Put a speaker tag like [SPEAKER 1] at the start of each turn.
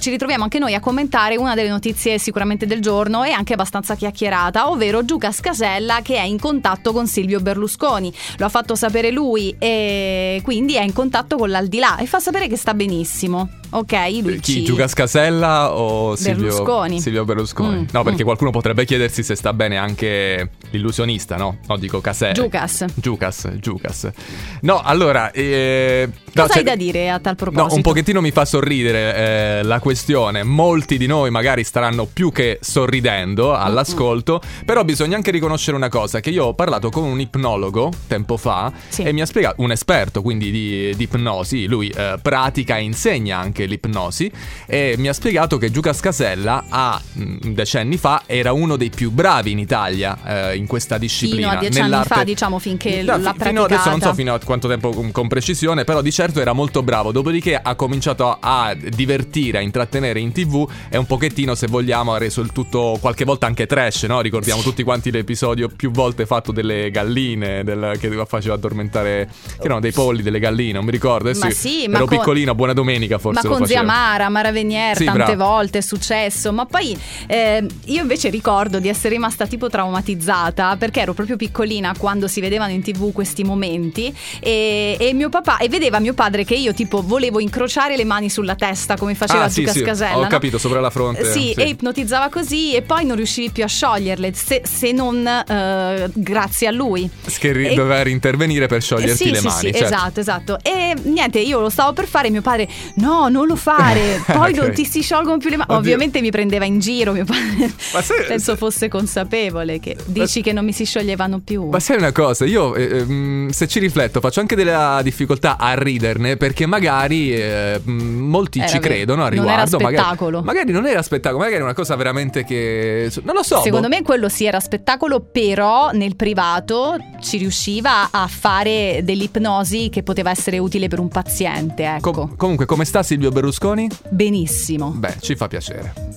[SPEAKER 1] Ci ritroviamo anche noi a commentare una delle notizie sicuramente del giorno e anche abbastanza chiacchierata, ovvero Giuca Scasella che è in contatto con Silvio Berlusconi. Lo ha fatto sapere lui e quindi è in contatto con l'aldilà e fa sapere che sta benissimo. Ok, lui
[SPEAKER 2] Chi?
[SPEAKER 1] ci...
[SPEAKER 2] Giuca Scasella o Silvio
[SPEAKER 1] Berlusconi.
[SPEAKER 2] Silvio Berlusconi?
[SPEAKER 1] Mm,
[SPEAKER 2] No, perché
[SPEAKER 1] mm.
[SPEAKER 2] qualcuno potrebbe chiedersi se sta bene anche l'illusionista, no? No, dico Casella.
[SPEAKER 1] Giucas.
[SPEAKER 2] Giucas, Giucas. No, allora... Eh, no,
[SPEAKER 1] Cosa
[SPEAKER 2] c'è-
[SPEAKER 1] hai da dire a tal proposito?
[SPEAKER 2] No, un pochettino mi fa sorridere eh, la questione. Molti di noi magari staranno più che sorridendo all'ascolto, però bisogna anche riconoscere una cosa, che io ho parlato con un ipnologo tempo fa
[SPEAKER 1] Sì.
[SPEAKER 2] e mi ha spiegato, un esperto quindi di, di ipnosi, lui eh, pratica e insegna anche l'ipnosi e mi ha spiegato che Giuca Scasella a mh, decenni fa era uno dei più bravi in Italia eh, in questa disciplina.
[SPEAKER 1] Fino a dieci anni fa, diciamo, finché
[SPEAKER 2] No,
[SPEAKER 1] l'ha
[SPEAKER 2] fi- fino adesso non so
[SPEAKER 1] praticata.
[SPEAKER 2] fino a quanto tempo con, con precisione, però di certo era molto bravo. Dopodiché ha cominciato a, divertire, a intrattenere in tv e un pochettino, se vogliamo, ha reso il tutto qualche volta anche trash, no? Ricordiamo tutti quanti l'episodio più volte fatto delle galline, del- che faceva addormentare, che erano dei polli, delle galline, non mi ricordo.
[SPEAKER 1] Ma sì, ma
[SPEAKER 2] ero
[SPEAKER 1] con-
[SPEAKER 2] piccolino, buona domenica forse
[SPEAKER 1] Ma con zia. Mara, Mara Venier,
[SPEAKER 2] Sì,
[SPEAKER 1] tante
[SPEAKER 2] bravo.
[SPEAKER 1] volte è successo. Ma poi eh, io invece ricordo di essere rimasta tipo traumatizzata perché ero proprio piccolina quando si vedevano in tv questi momenti e, e mio papà e vedeva mio padre che io tipo volevo incrociare le mani sulla testa come faceva
[SPEAKER 2] Ah, sì,
[SPEAKER 1] Giuca
[SPEAKER 2] sì, ho
[SPEAKER 1] no?
[SPEAKER 2] capito, sopra la fronte.
[SPEAKER 1] Sì,
[SPEAKER 2] sì.
[SPEAKER 1] e ipnotizzava così e poi non riuscivi più a scioglierle se, se non eh, grazie a lui.
[SPEAKER 2] Che ri-
[SPEAKER 1] E-
[SPEAKER 2] doveva intervenire per scioglierti
[SPEAKER 1] sì,
[SPEAKER 2] le mani.
[SPEAKER 1] sì,
[SPEAKER 2] certo.
[SPEAKER 1] esatto, esatto. E niente, io lo stavo per fare, mio padre, no, non lo fare, poi non
[SPEAKER 2] Ok.
[SPEAKER 1] ti si sciolgono più le mani.
[SPEAKER 2] Oddio.
[SPEAKER 1] Ovviamente mi prendeva in giro, mio padre.
[SPEAKER 2] Ma se-
[SPEAKER 1] Penso
[SPEAKER 2] se-
[SPEAKER 1] fosse consapevole che dici che non mi si scioglievano più.
[SPEAKER 2] Ma sai una cosa, io eh, ehm, se ci rifletto faccio anche della difficoltà a riderne perché magari eh, molti
[SPEAKER 1] Era
[SPEAKER 2] ci
[SPEAKER 1] vero.
[SPEAKER 2] credono a
[SPEAKER 1] Non
[SPEAKER 2] riguardo.
[SPEAKER 1] era
[SPEAKER 2] magari-
[SPEAKER 1] spettacolo.
[SPEAKER 2] Magari, non era spettacolo, magari è una cosa veramente che... Non lo so.
[SPEAKER 1] Secondo
[SPEAKER 2] boh.
[SPEAKER 1] me quello sì era spettacolo, però nel privato ci riusciva a fare dell'ipnosi che poteva essere utile per un paziente, ecco.
[SPEAKER 2] Com- comunque, come sta Silvio Berlusconi?
[SPEAKER 1] Benissimo.
[SPEAKER 2] Beh, ci fa piacere.